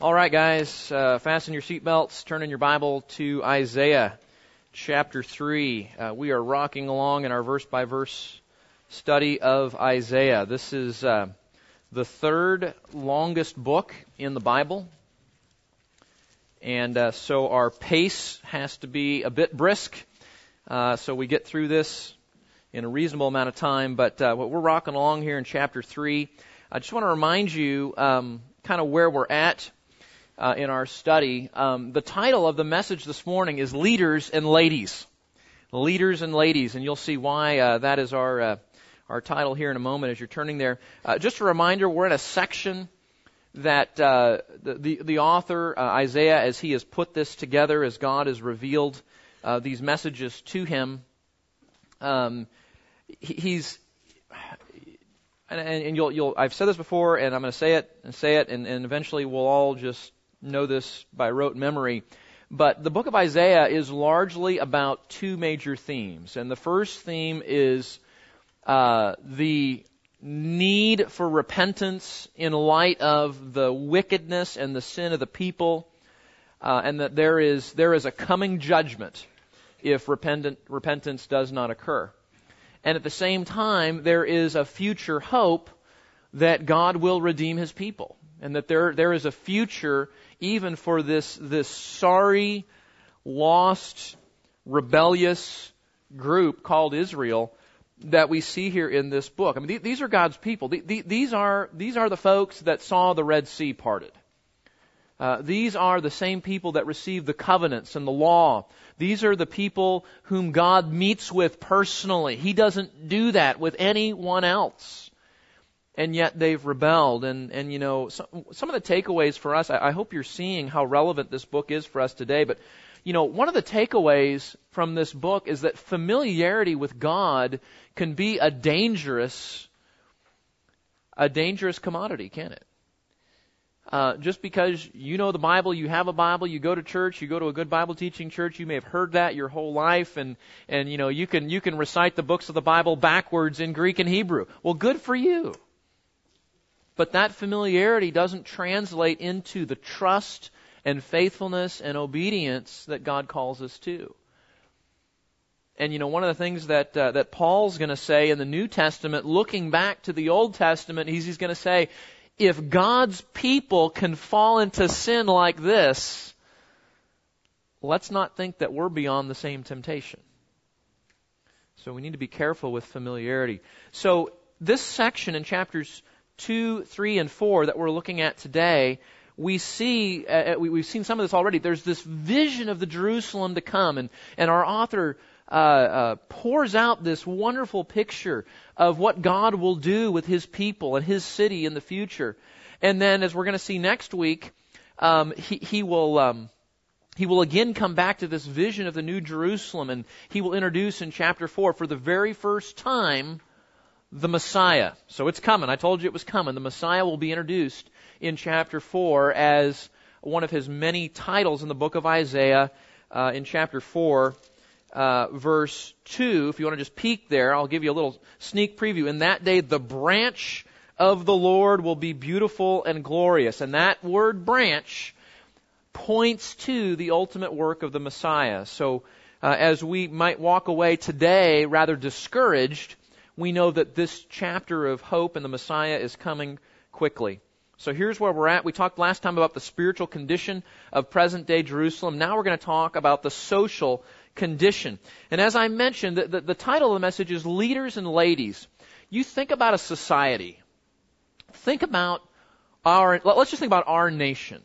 All right, guys, uh, fasten your seatbelts, turn in your Bible to Isaiah chapter 3. Uh, we are rocking along in our verse by verse study of Isaiah. This is uh, the third longest book in the Bible. And uh, so our pace has to be a bit brisk uh, so we get through this in a reasonable amount of time. But uh, what we're rocking along here in chapter 3. I just want to remind you um, kind of where we're at uh, in our study. Um, the title of the message this morning is Leaders and Ladies. Leaders and Ladies, and you'll see why uh, that is our uh, our title here in a moment as you're turning there. Uh, just a reminder, we're in a section that uh, the, the, the author uh, Isaiah, as he has put this together, as God has revealed these messages to him, um, he's and, and, you'll, you'll, I've said this before, and I'm going to say it and say it, and, and eventually we'll all just know this by rote memory. But the book of Isaiah is largely about two major themes. And the first theme is uh, the need for repentance in light of the wickedness and the sin of the people, uh, and that there is there is a coming judgment if repentant, repentance does not occur. And at the same time, there is a future hope that God will redeem His people, and that there there is a future even for this, this sorry, lost, rebellious group called Israel that we see here in this book. I mean, these are God's people. These are, these are the folks that saw the Red Sea parted. Uh, these are the same people that received the covenants and the law. These are the people whom God meets with personally. He doesn't do that with anyone else and yet they've rebelled. And, and you know, some, some of the takeaways for us, I, I hope you're seeing how relevant this book is for us today. But, you know, one of the takeaways from this book is that familiarity with God can be a dangerous, a dangerous commodity, can it? Uh, just because you know the Bible, you have a Bible, you go to church, you go to a good Bible teaching church, you may have heard that your whole life, and and you know you can you can recite the books of the Bible backwards in Greek and Hebrew. Well, good for you. But that familiarity doesn't translate into the trust and faithfulness and obedience that God calls us to. And you know, one of the things that uh, that Paul's going to say in the New Testament, looking back to the Old Testament, he's, he's going to say, if God's people can fall into sin like this, let's not think that we're beyond the same temptation. So we need to be careful with familiarity. So this section in chapters 2, 3, and 4 that we're looking at today, we see, uh, uh, we, we've seen some of this already. There's this vision of the Jerusalem to come, and, and our author uh, uh, pours out this wonderful picture of what God will do with His people and His city in the future. And then, as we're going to see next week, um, he, he will. Um, he will again come back to this vision of the New Jerusalem, and he will introduce in chapter 4, for the very first time, the Messiah. So it's coming. I told you it was coming. The Messiah will be introduced in chapter 4 as one of his many titles in the book of Isaiah uh, in chapter 4. Uh, verse 2, if you want to just peek there, I'll give you a little sneak preview. In that day, the branch of the Lord will be beautiful and glorious. And that word branch points to the ultimate work of the Messiah. So, uh, as we might walk away today rather discouraged, we know that this chapter of hope and the Messiah is coming quickly. So here's where we're at. We talked last time about the spiritual condition of present day Jerusalem. Now we're going to talk about the social condition. And as I mentioned, the, the, the, title of the message is Leaders and Ladies. You think about a society. Think about our, let's just think about our nation.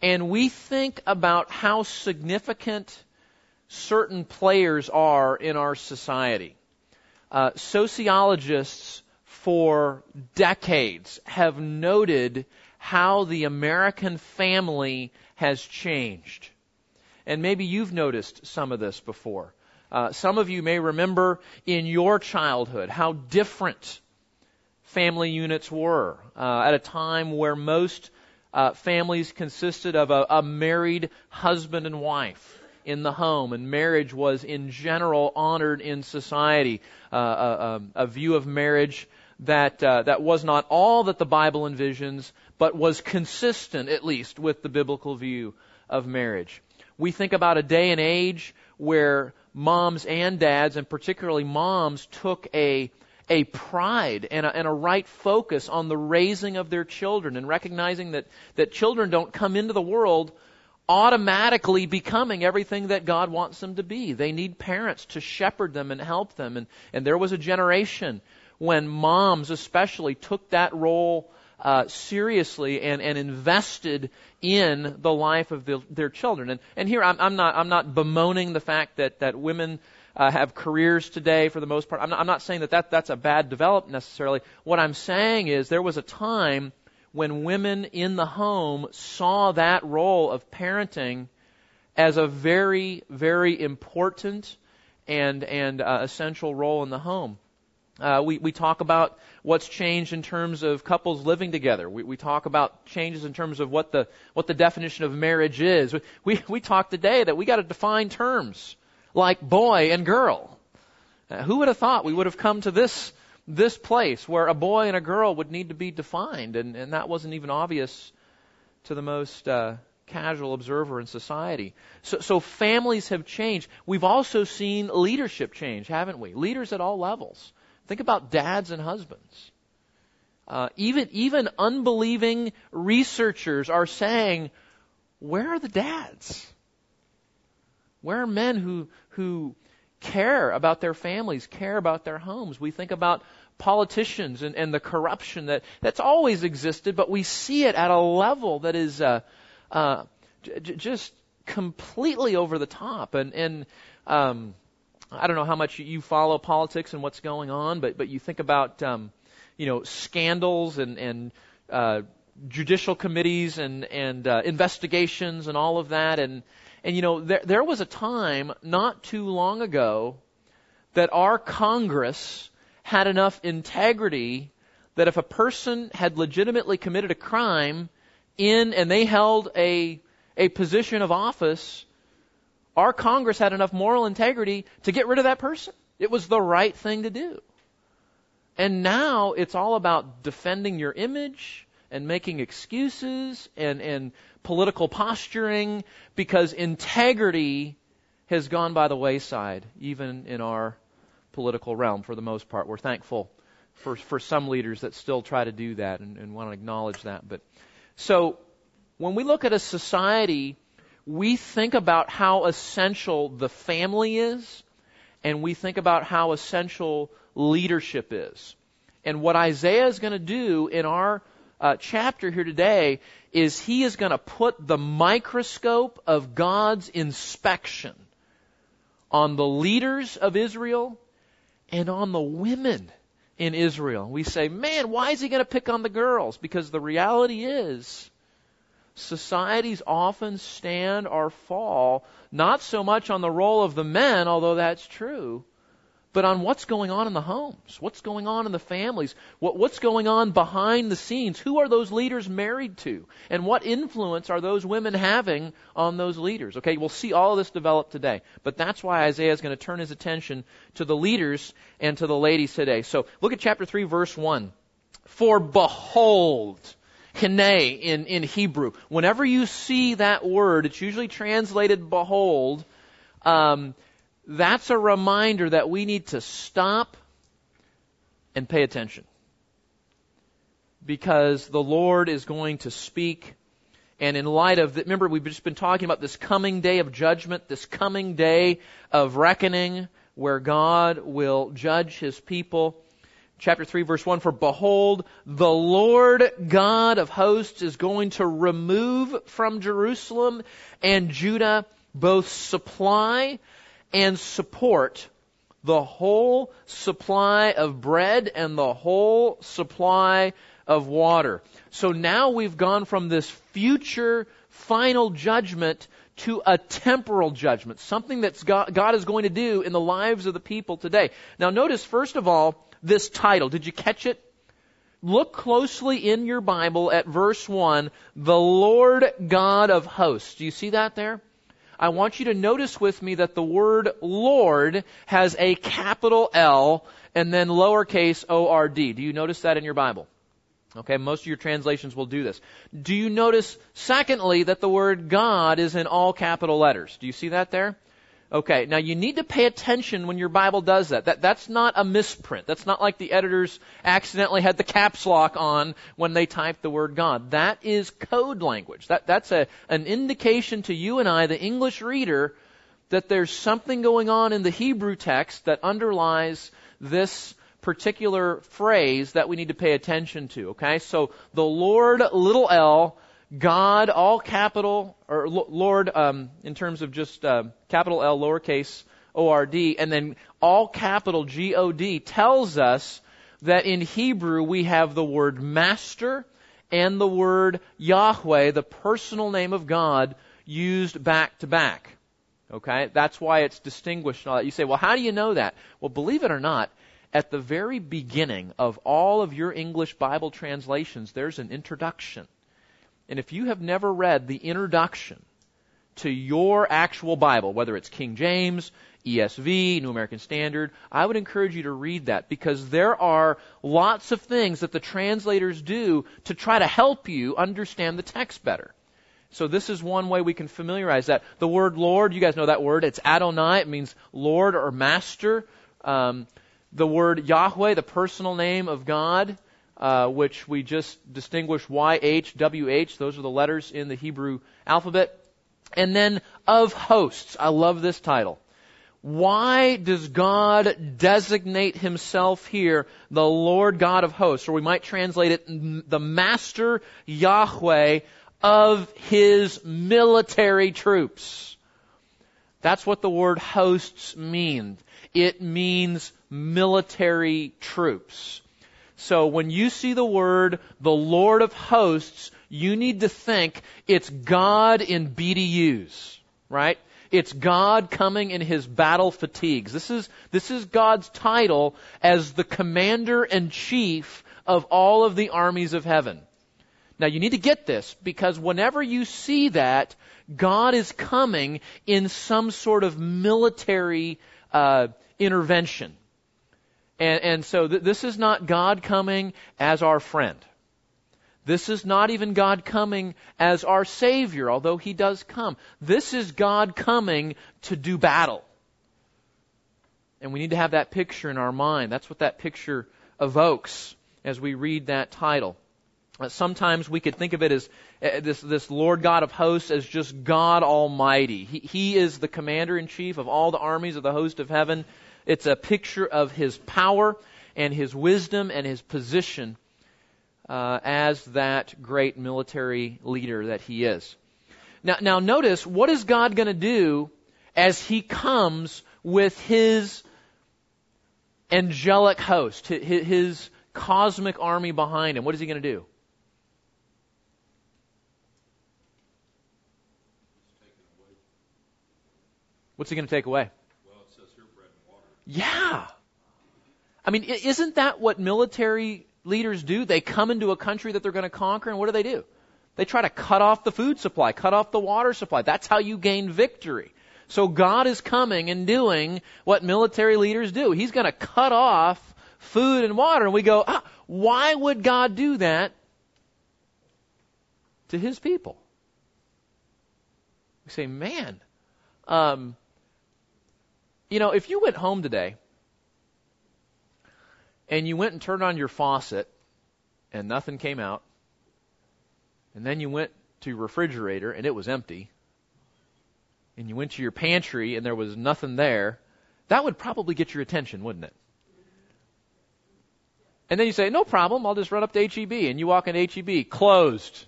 And we think about how significant certain players are in our society. Uh, sociologists for decades have noted how the American family has changed. And maybe you've noticed some of this before. Uh, some of you may remember in your childhood how different family units were uh, at a time where most uh, families consisted of a, a married husband and wife in the home, and marriage was in general honored in society. Uh, a, a, view of marriage that uh, that was not all that the Bible envisions, but was consistent at least with the biblical view of marriage. We think about a day and age where moms and dads, and particularly moms, took a a pride and a, and a, right focus on the raising of their children and recognizing that, that children don't come into the world automatically becoming everything that God wants them to be. They need parents to shepherd them and help them. And, and there was a generation when moms especially took that role uh, seriously and, and invested in the life of the, their children. And, and here I'm, I'm, not, I'm not bemoaning the fact that, that women uh, have careers today for the most part. I'm not, I'm not saying that, that that's a bad development necessarily. What I'm saying is there was a time when women in the home saw that role of parenting as a very, very important and, and uh, essential role in the home. Uh, we, we talk about what's changed in terms of couples living together. We, we talk about changes in terms of what the, what the definition of marriage is. We, we, talk today that we got to define terms like boy and girl. Uh, who would have thought we would have come to this, this place where a boy and a girl would need to be defined, and, and that wasn't even obvious to the most uh, casual observer in society. So, so families have changed. We've also seen leadership change, haven't we? Leaders at all levels. Think about dads and husbands. Uh, even even unbelieving researchers are saying, where are the dads? Where are men who who care about their families, care about their homes? We think about politicians and, and the corruption that that's always existed, but we see it at a level that is uh, uh, j- just completely over the top. And and um, I don't know how much you follow politics and what's going on, but but you think about um, you know scandals and and uh, judicial committees and and uh, investigations and all of that, and and you know there there was a time not too long ago that our Congress had enough integrity that if a person had legitimately committed a crime in and they held a a position of office our Congress had enough moral integrity to get rid of that person. It was the right thing to do. And now it's all about defending your image and making excuses and, and political posturing because integrity has gone by the wayside, even in our political realm for the most part. We're thankful for, for some leaders that still try to do that and, and want to acknowledge that. But so when we look at a society we think about how essential the family is, and we think about how essential leadership is. And what Isaiah is going to do in our uh, chapter here today is he is going to put the microscope of God's inspection on the leaders of Israel and on the women in Israel. We say, man, why is he going to pick on the girls? Because the reality is, societies often stand or fall not so much on the role of the men, although that's true, but on what's going on in the homes, what's going on in the families, what, what's going on behind the scenes. Who are those leaders married to? And what influence are those women having on those leaders? Okay, we'll see all of this develop today. But that's why Isaiah is going to turn his attention to the leaders and to the ladies today. So look at chapter 3, verse 1. For behold, Hine in, in Hebrew. Whenever you see that word, it's usually translated behold. Um, that's a reminder that we need to stop and pay attention. Because the Lord is going to speak. And in light of, that, remember, we've just been talking about this coming day of judgment, this coming day of reckoning where God will judge his people chapter 3 verse 1 for behold the lord god of hosts is going to remove from jerusalem and judah both supply and support the whole supply of bread and the whole supply of water so now we've gone from this future final judgment to a temporal judgment, something that God, is going to do in the lives of the people today. Now notice, first of all, this title. Did you catch it? Look closely in your Bible at verse 1, the Lord God of hosts. Do you see that there? I want you to notice with me that the word Lord has a capital L and then lowercase O-R-D. Do you notice that in your Bible? Okay, most of your translations will do this. Do you notice, secondly, that the word God is in all capital letters? Do you see that there? Okay, now you need to pay attention when your Bible does that. that. That's not a misprint. That's not like the editors accidentally had the caps lock on when they typed the word God. That is code language. That, that's a, an indication to you and I, the English reader, that there's something going on in the Hebrew text that underlies this particular phrase that we need to pay attention to. Okay, so the Lord, little l, God, all capital, or Lord, um, in terms of just uh, capital L, lowercase O R D, and then all capital G O D tells us that in Hebrew we have the word master and the word Yahweh, the personal name of God, used back to back. Okay? That's why it's distinguished and all that. You say, well, how do you know that? Well, believe it or not, at the very beginning of all of your English Bible translations, there's an introduction. And if you have never read the introduction to your actual Bible, whether it's King James, ESV, New American Standard, I would encourage you to read that because there are lots of things that the translators do to try to help you understand the text better. So this is one way we can familiarize that. The word Lord, you guys know that word. It's Adonai. It means Lord or Master. Um, the word Yahweh, the personal name of God, uh, which we just distinguish YHWH. Those are the letters in the Hebrew alphabet. And then of hosts. I love this title. Why does God designate himself here the Lord God of hosts? Or we might translate it the Master Yahweh of his military troops. That's what the word hosts means. It means military troops. So when you see the word the Lord of hosts, you need to think it's God in BDUs, right? It's God coming in his battle fatigues. This is, this is God's title as the commander in chief of all of the armies of heaven. Now you need to get this because whenever you see that, God is coming in some sort of military uh, intervention. And, and so th- this is not God coming as our friend. This is not even God coming as our Savior, although He does come. This is God coming to do battle. And we need to have that picture in our mind. That's what that picture evokes as we read that title. Uh, sometimes we could think of it as uh, this, this Lord God of hosts as just God Almighty. He, he is the commander in chief of all the armies of the host of heaven. It's a picture of his power and his wisdom and his position uh, as that great military leader that he is. Now, now notice what is God going to do as he comes with his angelic host, his cosmic army behind him? What is he going to do? What's he going to take away? Yeah. I mean, isn't that what military leaders do? They come into a country that they're going to conquer, and what do they do? They try to cut off the food supply, cut off the water supply. That's how you gain victory. So God is coming and doing what military leaders do. He's going to cut off food and water. And we go, ah, why would God do that to his people? We say, man, um, you know, if you went home today and you went and turned on your faucet and nothing came out, and then you went to your refrigerator and it was empty, and you went to your pantry and there was nothing there, that would probably get your attention, wouldn't it? And then you say, no problem, I'll just run up to HEB. And you walk in HEB, closed.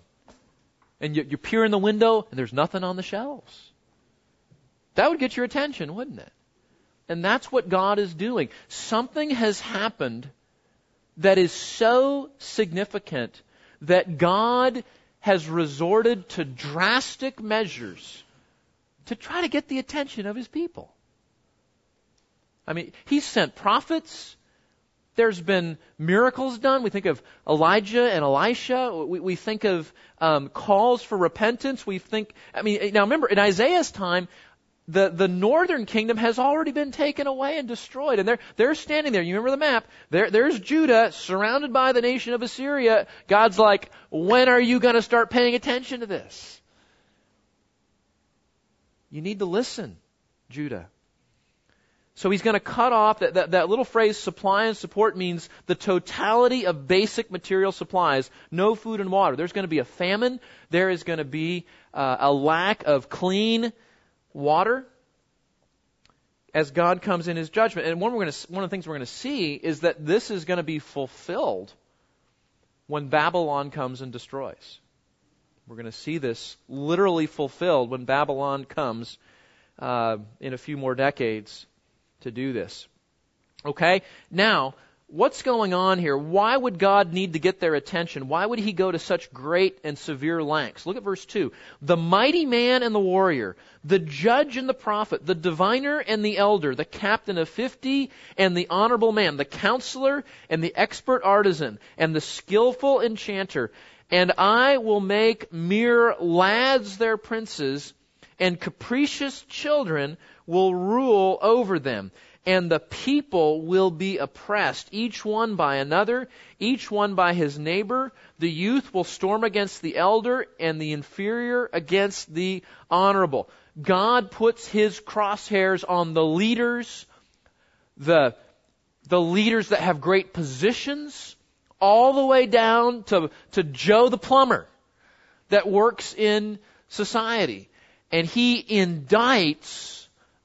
And you, you peer in the window and there's nothing on the shelves. That would get your attention, wouldn't it? And that's what God is doing. Something has happened that is so significant that God has resorted to drastic measures to try to get the attention of his people. I mean, he sent prophets. There's been miracles done. We think of Elijah and Elisha. We, we think of um, calls for repentance. We think, I mean, now remember, in Isaiah's time, the, the northern kingdom has already been taken away and destroyed. And they're, they're standing there. You remember the map? There, there's Judah surrounded by the nation of Assyria. God's like, when are you going to start paying attention to this? You need to listen, Judah. So he's going to cut off that, that, that little phrase supply and support means the totality of basic material supplies, no food and water. There's going to be a famine. There is going to be uh, a lack of clean water as God comes in his judgment. And one, we're to, one of the things we're going to see is that this is going to be fulfilled when Babylon comes and destroys. We're going to see this literally fulfilled when Babylon comes uh, in a few more decades to do this. Okay? Now, what's going on here? Why would God need to get their attention? Why would he go to such great and severe lengths? Look at verse 2. The mighty man and the warrior, the judge and the prophet, the diviner and the elder, the captain of fifty and the honorable man, the counselor and the expert artisan, and the skillful enchanter. And I will make mere lads their princes, and capricious children will rule over them and the people will be oppressed, each one by another, each one by his neighbor. The youth will storm against the elder, and the inferior against the honorable. God puts his crosshairs on the leaders, the, the leaders that have great positions, all the way down to, to Joe the plumber that works in society. And he indicts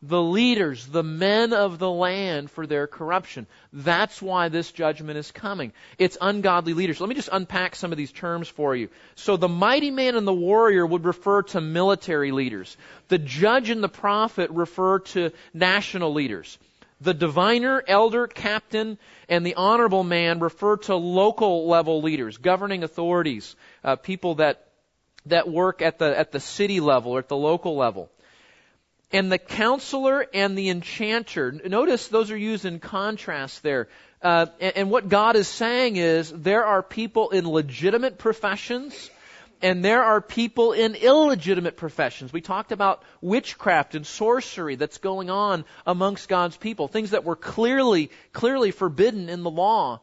the leaders, the men of the land for their corruption. That's why this judgment is coming. It's ungodly leaders. Let me just unpack some of these terms for you. So the mighty man and the warrior would refer to military leaders. The judge and the prophet refer to national leaders. The diviner, elder, captain, and the honorable man refer to local level leaders, governing authorities, uh, people that that work at the at the city level or at the local level and the counselor and the enchanter. Notice those are used in contrast there. Uh, and, and what God is saying is there are people in legitimate professions and there are people in illegitimate professions. We talked about witchcraft and sorcery that's going on amongst God's people, things that were clearly, clearly forbidden in the law.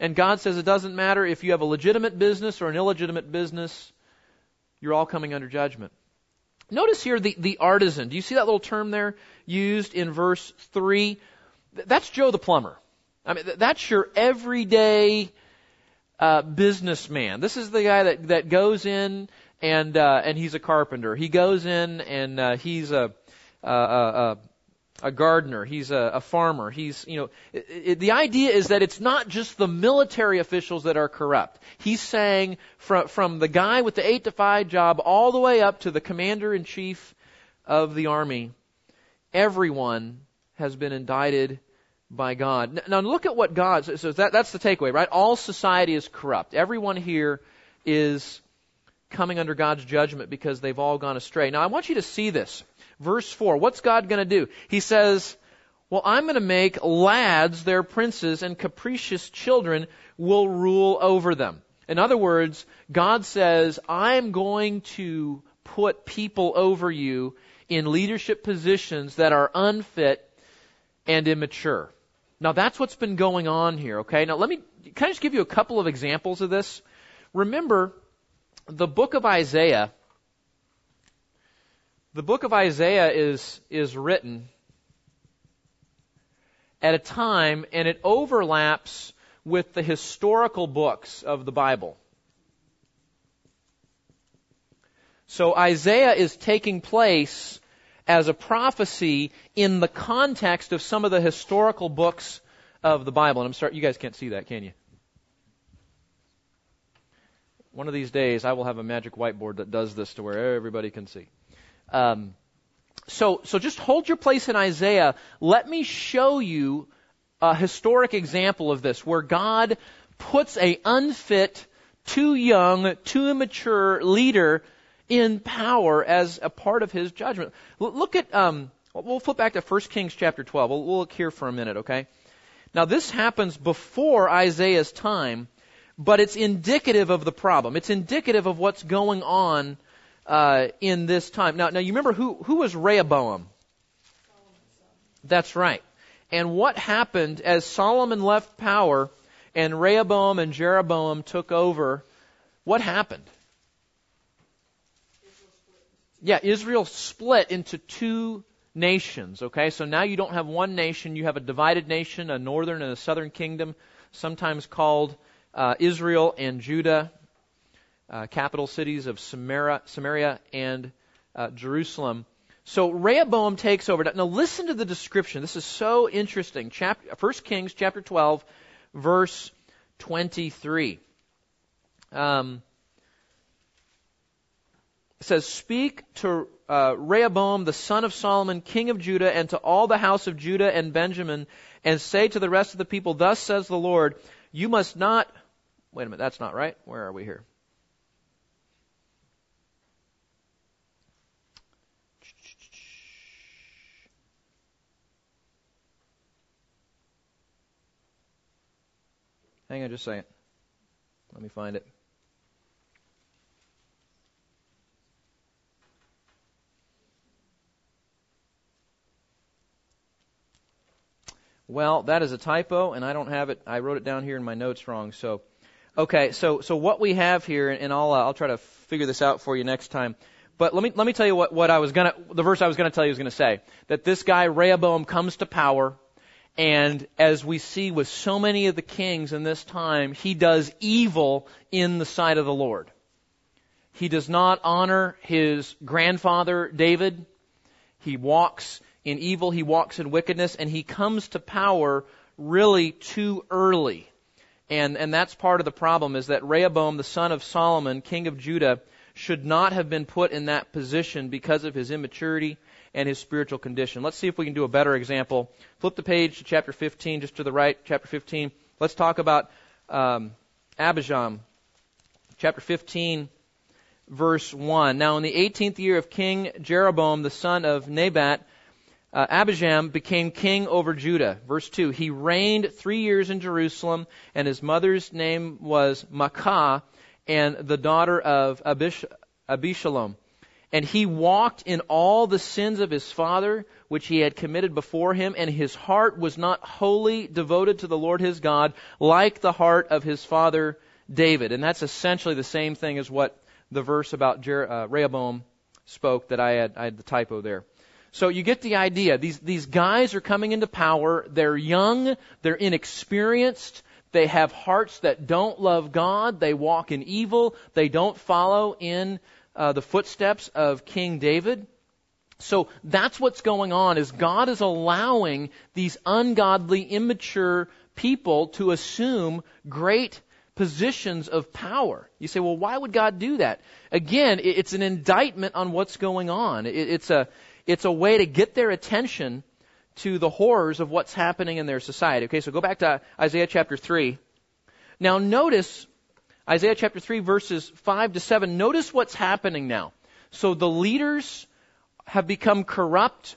And God says it doesn't matter if you have a legitimate business or an illegitimate business, you're all coming under judgment. Notice here the, the artisan. Do you see that little term there used in verse 3? That's Joe the plumber. I mean, that's your everyday uh, businessman. This is the guy that, that goes in and uh, and he's a carpenter. He goes in and uh, he's a, a, a, a gardener, he's a, a farmer, he's, you know, it, it, the idea is that it's not just the military officials that are corrupt. He's saying from, from the guy with the 8 to 5 job all the way up to the commander in chief of the army, everyone has been indicted by God. Now look at what God, says. so that, that's the takeaway, right? All society is corrupt. Everyone here is coming under God's judgment because they've all gone astray. Now I want you to see this. Verse 4. What's God going to do? He says, well, I'm going to make lads their princes and capricious children will rule over them. In other words, God says, I'm going to put people over you in leadership positions that are unfit and immature. Now that's what's been going on here, okay? Now let me, can I just give you a couple of examples of this? Remember, the book of Isaiah the book of Isaiah is, is written at a time and it overlaps with the historical books of the Bible. So Isaiah is taking place as a prophecy in the context of some of the historical books of the Bible. And I'm sorry, you guys can't see that, can you? One of these days I will have a magic whiteboard that does this to where everybody can see. Um, so, so just hold your place in Isaiah. Let me show you a historic example of this where God puts a unfit, too young, too immature leader in power as a part of his judgment. look at, um, we'll flip back to 1 Kings chapter 12. We'll, we'll look here for a minute, okay? Now this happens before Isaiah's time, but it's indicative of the problem. It's indicative of what's going on uh, in this time. Now, now you remember who who was Rehoboam? That's right. And what happened as Solomon left power and Rehoboam and Jeroboam took over, what happened? Yeah, Israel split into two nations, okay? So now you don't have one nation, you have a divided nation, a northern and a southern kingdom, sometimes called uh, Israel and Judah, uh, capital cities of Samaria, Samaria and uh, Jerusalem. So Rehoboam takes over. Now listen to the description. This is so interesting. Chapter, 1 Kings chapter 12, verse 23. Um, it says, Speak to uh, Rehoboam, the son of Solomon, king of Judah, and to all the house of Judah and Benjamin, and say to the rest of the people, Thus says the Lord, you must not. Wait a minute, that's not right. Where are we here? Hang on just a second. Let me find it. Well, that is a typo, and I don't have it. I wrote it down here in my notes wrong. So, okay. So, so what we have here, and I'll uh, I'll try to figure this out for you next time. But let me let me tell you what what I was gonna the verse I was gonna tell you was gonna say that this guy Rehoboam comes to power and as we see with so many of the kings in this time, he does evil in the sight of the Lord. He does not honor his grandfather David. He walks in evil, he walks in wickedness, and he comes to power really too early. And, and that's part of the problem is that Rehoboam, the son of Solomon, king of Judah, should not have been put in that position because of his immaturity and his spiritual condition. Let's see if we can do a better example. Flip the page to chapter 15, just to the right, chapter 15. Let's talk about um, Abijam. Chapter 15, verse 1. Now, in the 18th year of King Jeroboam, the son of Nebat, uh, Abijam became king over Judah. Verse 2. He reigned three years in Jerusalem, and his mother's name was Maacah, and the daughter of Abish- Abishalom. And he walked in all the sins of his father, which he had committed before him, and his heart was not wholly devoted to the Lord his God, like the heart of his father David. And that's essentially the same thing as what the verse about Jer- uh, Rehoboam spoke that I had, I had the typo there. So you get the idea. These, these guys are coming into power. They're young. They're inexperienced. They have hearts that don't love God. They walk in evil. They don't follow in uh, the footsteps of King David. So that's what's going on is God is allowing these ungodly, immature people to assume great positions of power. You say, well, why would God do that? Again, it's an indictment on what's going on. It's a, it's a way to get their attention to the horrors of what's happening in their society. Okay, so go back to Isaiah chapter 3. Now notice Isaiah chapter 3 verses 5 to 7. Notice what's happening now. So the leaders have become corrupt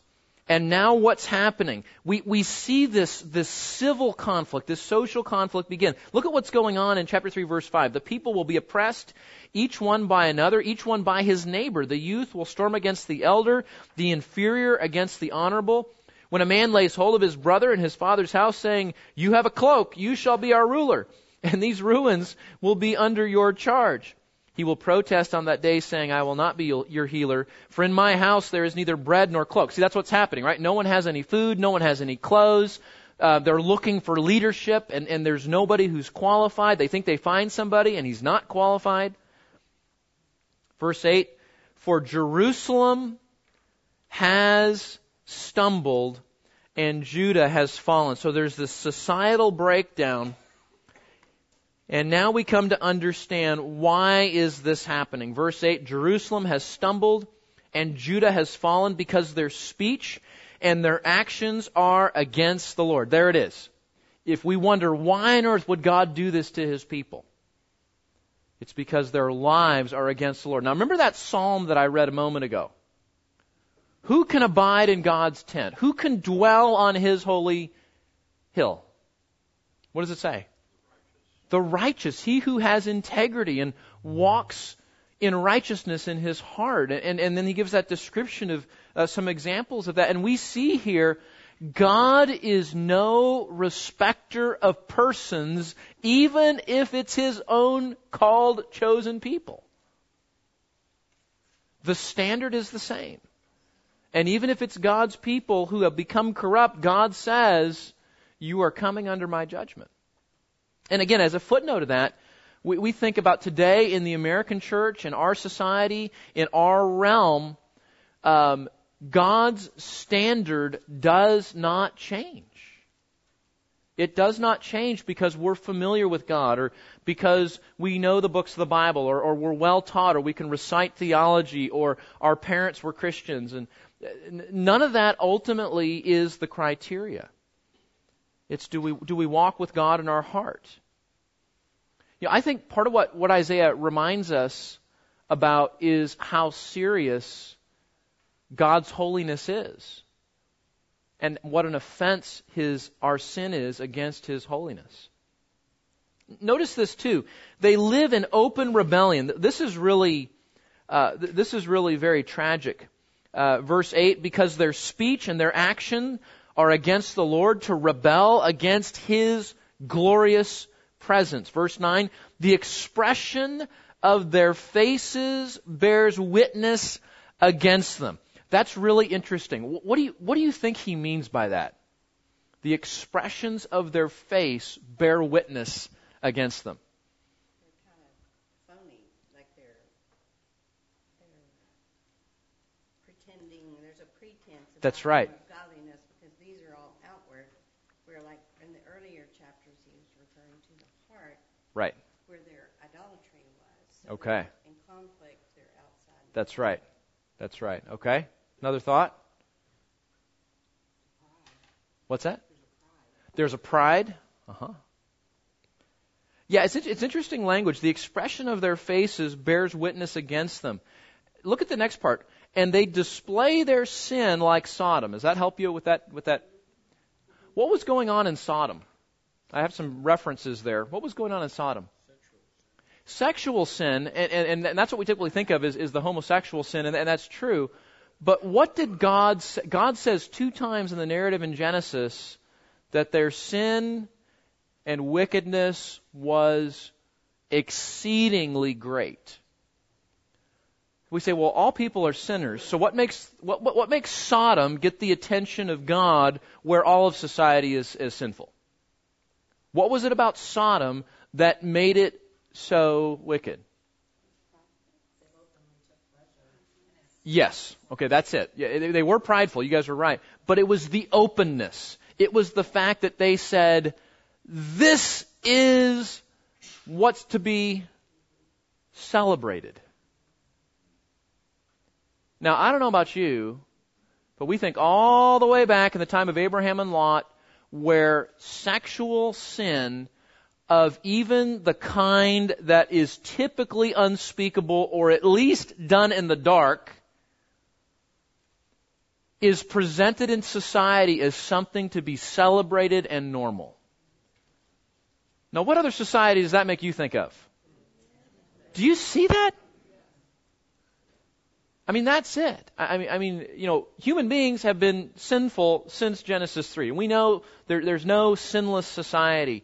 and now what's happening? We, we see this, this civil conflict, this social conflict begin. Look at what's going on in chapter 3 verse 5. The people will be oppressed, each one by another, each one by his neighbor. The youth will storm against the elder, the inferior against the honorable. When a man lays hold of his brother in his father's house saying, you have a cloak, you shall be our ruler and these ruins will be under your charge. He will protest on that day saying, I will not be your healer, for in my house there is neither bread nor cloak. See, that's what's happening, right? No one has any food, no one has any clothes. Uh, they're looking for leadership, and, and there's nobody who's qualified. They think they find somebody, and he's not qualified. Verse 8 For Jerusalem has stumbled, and Judah has fallen. So there's this societal breakdown and now we come to understand why is this happening. Verse 8, Jerusalem has stumbled and Judah has fallen because their speech and their actions are against the Lord. There it is. If we wonder why on earth would God do this to his people? It's because their lives are against the Lord. Now remember that psalm that I read a moment ago. Who can abide in God's tent? Who can dwell on his holy hill? What does it say? The righteous, he who has integrity and walks in righteousness in his heart. And, and then he gives that description of uh, some examples of that. And we see here God is no respecter of persons, even if it's his own called, chosen people. The standard is the same. And even if it's God's people who have become corrupt, God says, You are coming under my judgment. And again, as a footnote of that, we, we think about today in the American church, in our society, in our realm, um, God's standard does not change. It does not change because we're familiar with God or because we know the books of the Bible or, or we're well taught or we can recite theology or our parents were Christians. And uh, none of that ultimately is the criteria. It's do we, do we walk with God in our heart? You know, I think part of what, what Isaiah reminds us about is how serious God's holiness is and what an offense his our sin is against his holiness. Notice this too. They live in open rebellion. This is really uh, this is really very tragic. Uh, verse eight, because their speech and their action are against the Lord to rebel against His glorious presence. Verse nine, the expression of their faces bears witness against them. That's really interesting. What do you, what do you think he means by that? The expressions of their face bear witness against them. They're kind of phony, like they're, they're pretending, there's a pretense That's right because these are all outward, where like in the earlier chapters he was referring to the heart Right. where their idolatry was. So Okay. In conflict, they're outside. That's right. That's right. Okay. Another thought? What's that? There's a pride. Uh huh. Yeah, it's it's interesting language. The expression of their faces bears witness against them. Look at the next part. And they display their sin like Sodom. Does that help you with that with that? What was going on in Sodom? I have some references there. What was going on in Sodom? Sexual sin, and, and, and that's what we typically think of is, is the homosexual sin, and, and that's true. But what did God say? God says two times in the narrative in Genesis that their sin and wickedness was exceedingly great. We say, well, all people are sinners. So what makes what, what, what makes Sodom get the attention of God where all of society is, is sinful? What was it about Sodom that made it so wicked? Yes. Okay, that's it. Yeah, they, were prideful. You guys are right. But it was the openness. It was the fact that they said, this is what's to be celebrated. Now, I don't know about you, but we think all the way back in the time of Abraham and Lot, where sexual sin of even the kind that is typically unspeakable or at least done in the dark is presented in society as something to be celebrated and normal. Now, what other society does that make you think of? Do you see that? I mean, that's it. I mean, I mean, you know, human beings have been sinful since Genesis 3. We know there, there's no sinless society.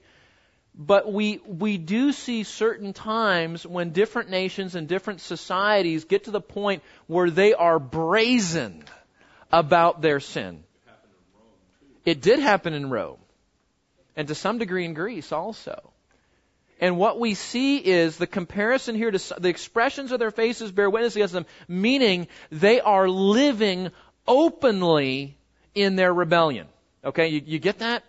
But we, we do see certain times when different nations and different societies get to the point where they are brazen about their sin. It did happen in Rome. And to some degree in Greece also. And what we see is the comparison here to the expressions of their faces bear witness against them, meaning they are living openly in their rebellion. Okay, you, you get that?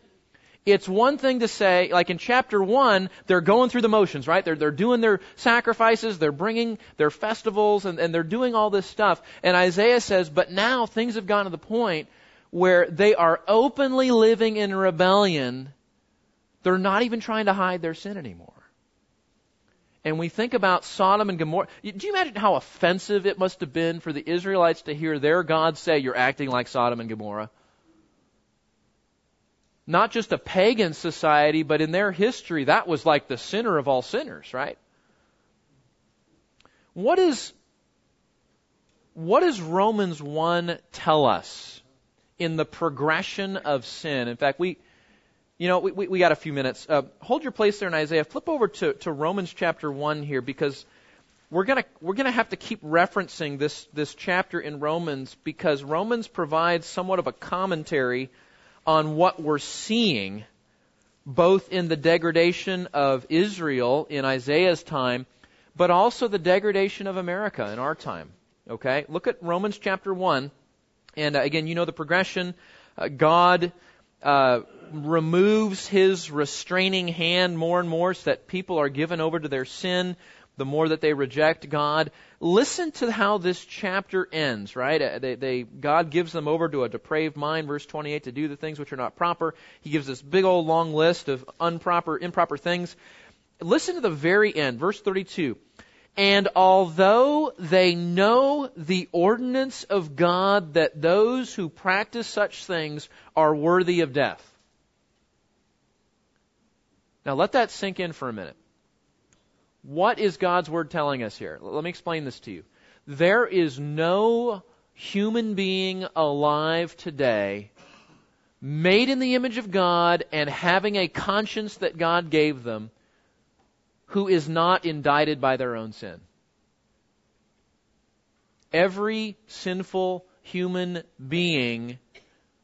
It's one thing to say, like in chapter one, they're going through the motions, right? They're, they're doing their sacrifices, they're bringing their festivals, and, and they're doing all this stuff. And Isaiah says, but now things have gotten to the point where they are openly living in rebellion. They're not even trying to hide their sin anymore. And we think about Sodom and Gomorrah. Do you imagine how offensive it must have been for the Israelites to hear their God say, You're acting like Sodom and Gomorrah? Not just a pagan society, but in their history, that was like the sinner of all sinners, right? What is, what does Romans 1 tell us in the progression of sin. In fact, we, you know, we, we, we got a few minutes. Uh, hold your place there in Isaiah. Flip over to, to Romans chapter 1 here because we're gonna, we're gonna have to keep referencing this, this chapter in Romans because Romans provides somewhat of a commentary on what we're seeing both in the degradation of Israel in Isaiah's time, but also the degradation of America in our time. Okay? Look at Romans chapter 1. And uh, again, you know the progression. Uh, God uh, removes his restraining hand more and more so that people are given over to their sin the more that they reject God. Listen to how this chapter ends, right? Uh, they, they, God gives them over to a depraved mind, verse 28, to do the things which are not proper. He gives this big old long list of improper, improper things. Listen to the very end, verse 32. And although they know the ordinance of God that those who practice such things are worthy of death. Now let that sink in for a minute. What is God's Word telling us here? Let me explain this to you. There is no human being alive today made in the image of God and having a conscience that God gave them who is not indicted by their own sin. Every sinful human being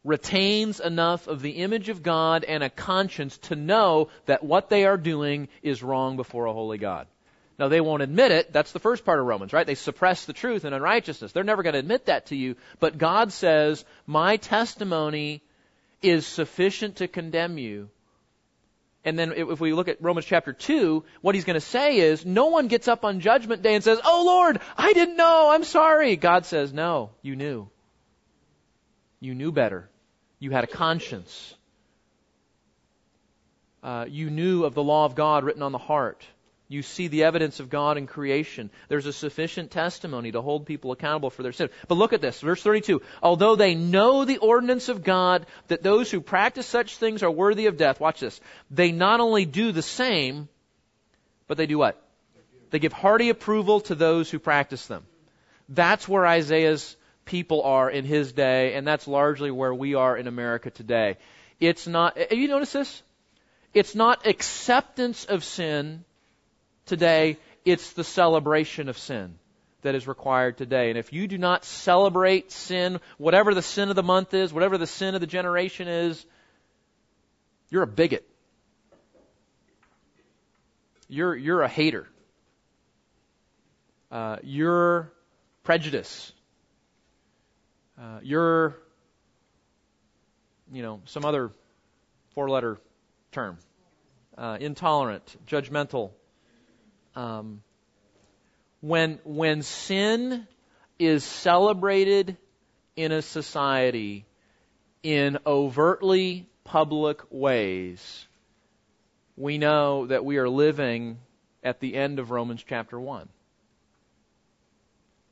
retains enough of the image of God and a conscience to know that what they are doing is wrong before a holy God. Now they won't admit it. That's the first part of Romans, right? They suppress the truth and unrighteousness. They're never going to admit that to you. But God says, my testimony is sufficient to condemn you. And then if we look at Romans chapter 2, what he's going to say is, no one gets up on judgment day and says, Oh Lord, I didn't know, I'm sorry. God says, no, you knew. You knew better. You had a conscience. Uh, you knew of the law of God written on the heart. You see the evidence of God in creation. There's a sufficient testimony to hold people accountable for their sin. But look at this, verse 32. Although they know the ordinance of God, that those who practice such things are worthy of death, watch this. They not only do the same, but they do what? They give hearty approval to those who practice them. That's where Isaiah's people are in his day, and that's largely where we are in America today. It's not, have you noticed this? It's not acceptance of sin today, it's the celebration of sin that is required today. And if you do not celebrate sin, whatever the sin of the month is, whatever the sin of the generation is, you're a bigot. You're, you're a hater. Uh, you're prejudice. Uh, you're, you know, some other four letter term. Uh, intolerant, judgmental, um, when when sin is celebrated in a society in overtly public ways, we know that we are living at the end of Romans chapter 1.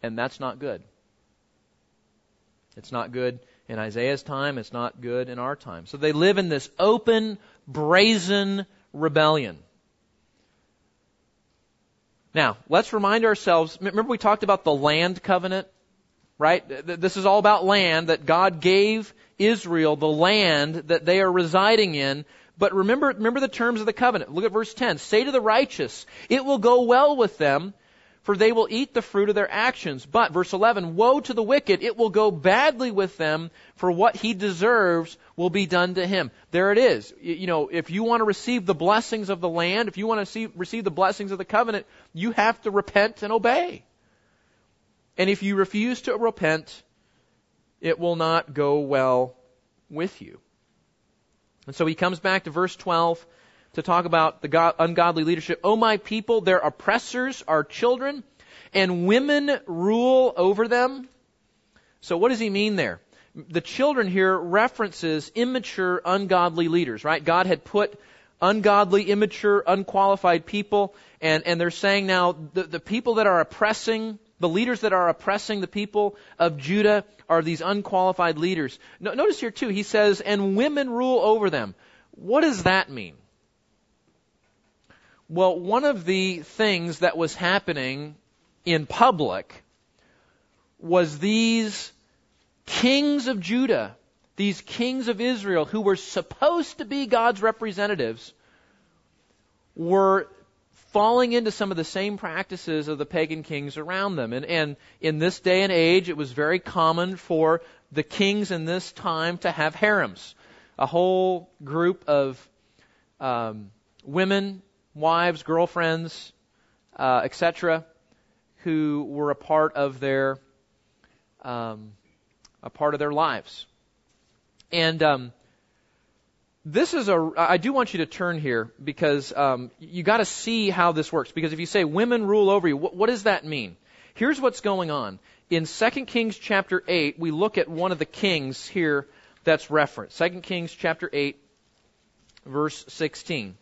And that's not good. It's not good in Isaiah's time. It's not good in our time. So they live in this open, brazen rebellion. Now, let's remind ourselves, remember we talked about the land covenant? Right? This is all about land that God gave Israel, the land that they are residing in. But remember, remember the terms of the covenant. Look at verse 10. Say to the righteous, it will go well with them for they will eat the fruit of their actions. But, verse 11, woe to the wicked, it will go badly with them, for what he deserves will be done to him. There it is. You know, if you want to receive the blessings of the land, if you want to see, receive the blessings of the covenant, you have to repent and obey. And if you refuse to repent, it will not go well with you. And so he comes back to verse 12 to talk about the God, ungodly leadership. Oh, my people, their oppressors are children, and women rule over them. So, what does he mean there? The children here references immature, ungodly leaders, right? God had put ungodly, immature, unqualified people, and, and they're saying now the, the people that are oppressing, the leaders that are oppressing the people of Judah are these unqualified leaders. No, notice here too, he says, and women rule over them. What does that mean? Well, one of the things that was happening in public was these kings of Judah these kings of Israel who were supposed to be God's representatives were falling into some of the same practices of the pagan kings around them. And, and in this day and age, it was very common for the kings in this time to have harems, a whole group of um, women, wives, girlfriends, uh, etc., who were a part of their um, a part of their lives. And um, this is a. I do want you to turn here because um, you got to see how this works. Because if you say women rule over you, what, what does that mean? Here's what's going on. In 2 Kings chapter 8, we look at one of the kings here that's referenced. 2 Kings chapter 8, verse 16.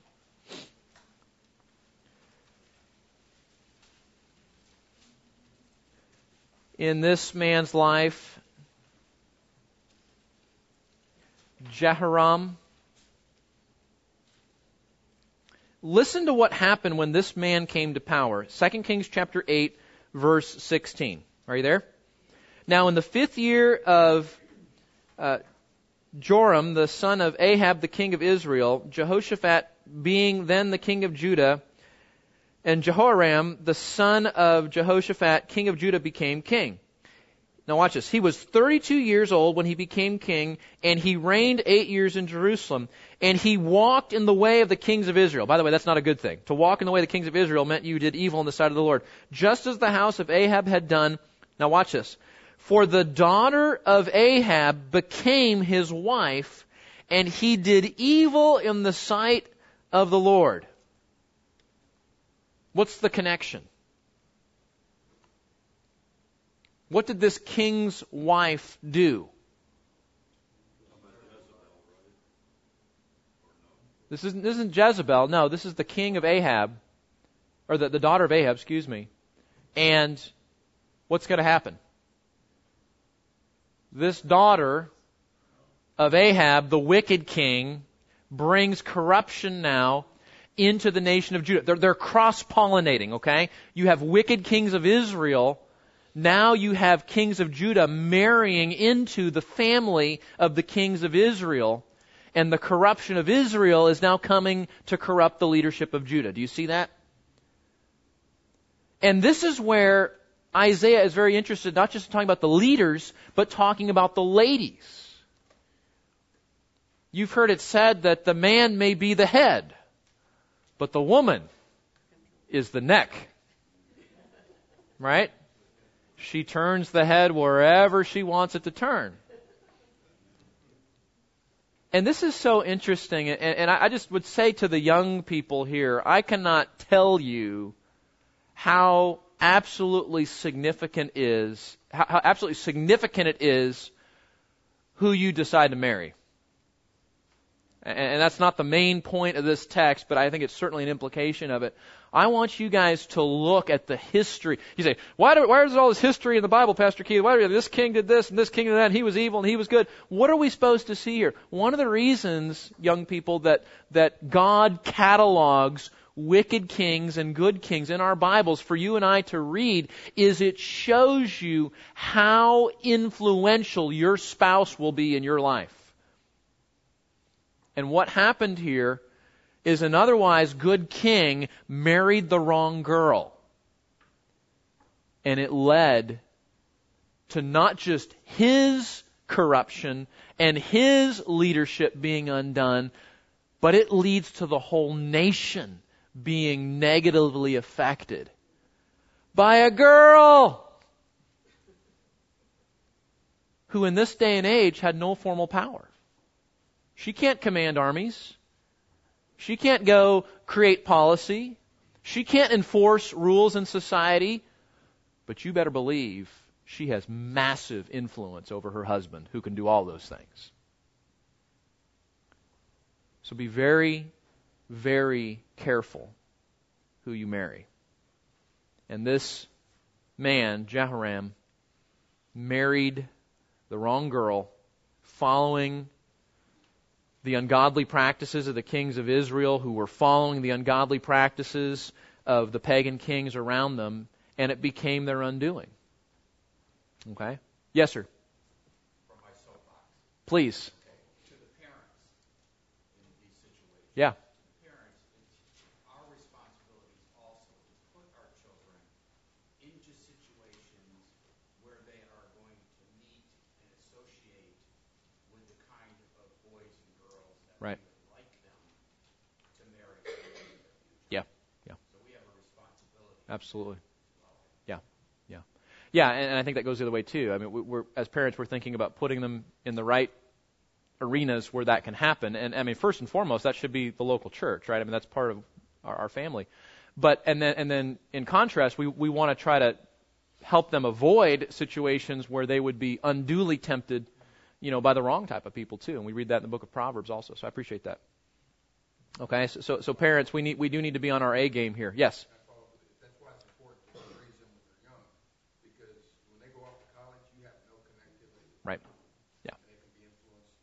In this man's life, Jehoram. Listen to what happened when this man came to power. 2 Kings chapter 8, verse 16. Are you there? Now, in the fifth year of uh, Joram, the son of Ahab, the king of Israel, Jehoshaphat being then the king of Judah, and Jehoram, the son of Jehoshaphat, king of Judah, became king. Now watch this. He was 32 years old when he became king, and he reigned eight years in Jerusalem, and he walked in the way of the kings of Israel. By the way, that's not a good thing. To walk in the way of the kings of Israel meant you did evil in the sight of the Lord. Just as the house of Ahab had done. Now watch this. For the daughter of Ahab became his wife, and he did evil in the sight of the Lord. What's the connection? What did this king's wife do? This isn't, this isn't Jezebel. No, this is the king of Ahab, or the, the daughter of Ahab, excuse me. And what's going to happen? This daughter of Ahab, the wicked king, brings corruption now into the nation of Judah. They're, they're cross pollinating, okay? You have wicked kings of Israel now you have kings of Judah marrying into the family of the kings of Israel, and the corruption of Israel is now coming to corrupt the leadership of Judah. Do you see that? And this is where Isaiah is very interested, not just in talking about the leaders, but talking about the ladies. You've heard it said that the man may be the head, but the woman is the neck. Right? She turns the head wherever she wants it to turn. And this is so interesting, and, and I just would say to the young people here, I cannot tell you how absolutely significant is, how, how absolutely significant it is who you decide to marry. And, that's not the main point of this text, but I think it's certainly an implication of it. I want you guys to look at the history. You say, why, do, why is all this history in the Bible, Pastor Keith? Why do, this king did this and this king did that and he was evil and he was good? What are we supposed to see here? One of the reasons, young people, that, that God catalogs wicked kings and good kings in our Bibles for you and I to read is it shows you how influential your spouse will be in your life. And what happened here is an otherwise good king married the wrong girl. And it led to not just his corruption and his leadership being undone, but it leads to the whole nation being negatively affected by a girl who in this day and age had no formal power. She can't command armies. She can't go create policy. She can't enforce rules in society. But you better believe she has massive influence over her husband who can do all those things. So be very, very careful who you marry. And this man, Jehoram, married the wrong girl following the ungodly practices of the kings of Israel who were following the ungodly practices of the pagan kings around them, and it became their undoing. Okay? Yes, sir. Please. to the parents in these situations. Yeah. Parents, it's our responsibility also to put our children into situations where they are going to meet and associate with the kind of boys and girls that Right. we would like them to marry in their future. Yeah. Yeah. So we have a responsibility. Absolutely. Yeah. Yeah. Yeah, and, and I think that goes the other way too. I mean, we, we're as parents, we're thinking about putting them in the right arenas where that can happen. And I mean, first and foremost, that should be the local church, right? I mean, that's part of our, our family. But and then and then in contrast, we we want to try to help them avoid situations where they would be unduly tempted, you know, by the wrong type of people too. And we read that in the book of Proverbs also. So I appreciate that. Okay, so so, so parents, we need we do need to be on our A game here. Yes. I follow with it. That's why it's important to raise them when they're young, because when they go off to college, you have no connectivity. Right. Yeah. And they can be influenced,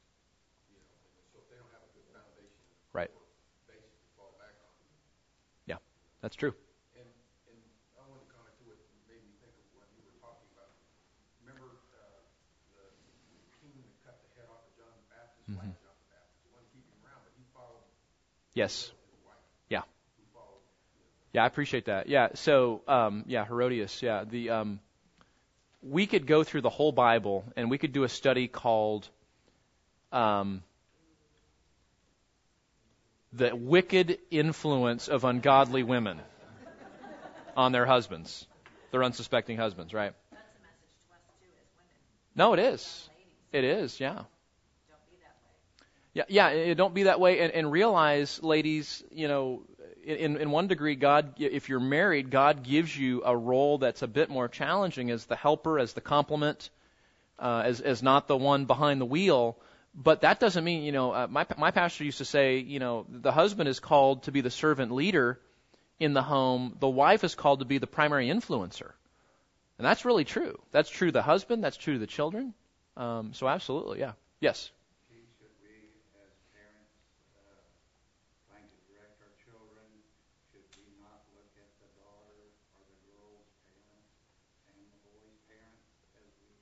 you know, and so if they don't have a good foundation, Right. or basis to fall back on. That's true. And, and I wanted to comment to what made me think of what you were talking about. Remember, uh, the king that cut the head off of John the Baptist, Mhm. like John the Baptist, he wasn't keeping him around, but he followed Yes. Yeah. Yeah, I appreciate that. Yeah. So, um, yeah, Herodias. Yeah. The um, we could go through the whole Bible and we could do a study called um, the wicked influence of ungodly women on their husbands, their unsuspecting husbands. Right? That's a message to us too as women. No, it is. It is, Yeah. don't be that way. Yeah, yeah. eh, Don't be that way, and, and realize, ladies, you know, in in one degree, God, if you're married, God gives you a role that's a bit more challenging as the helper, as the complement, uh, as as not the one behind the wheel. But that doesn't mean, you know, uh, my my pastor used to say, you know, the husband is called to be the servant leader in the home. The wife is called to be the primary influencer, and that's really true. That's true to the husband. That's true to the children. Um, so absolutely, yeah. Yes. should we, as parents, uh, trying to direct our children, should we not look at the daughter or the girl's parents and the boy's parents as we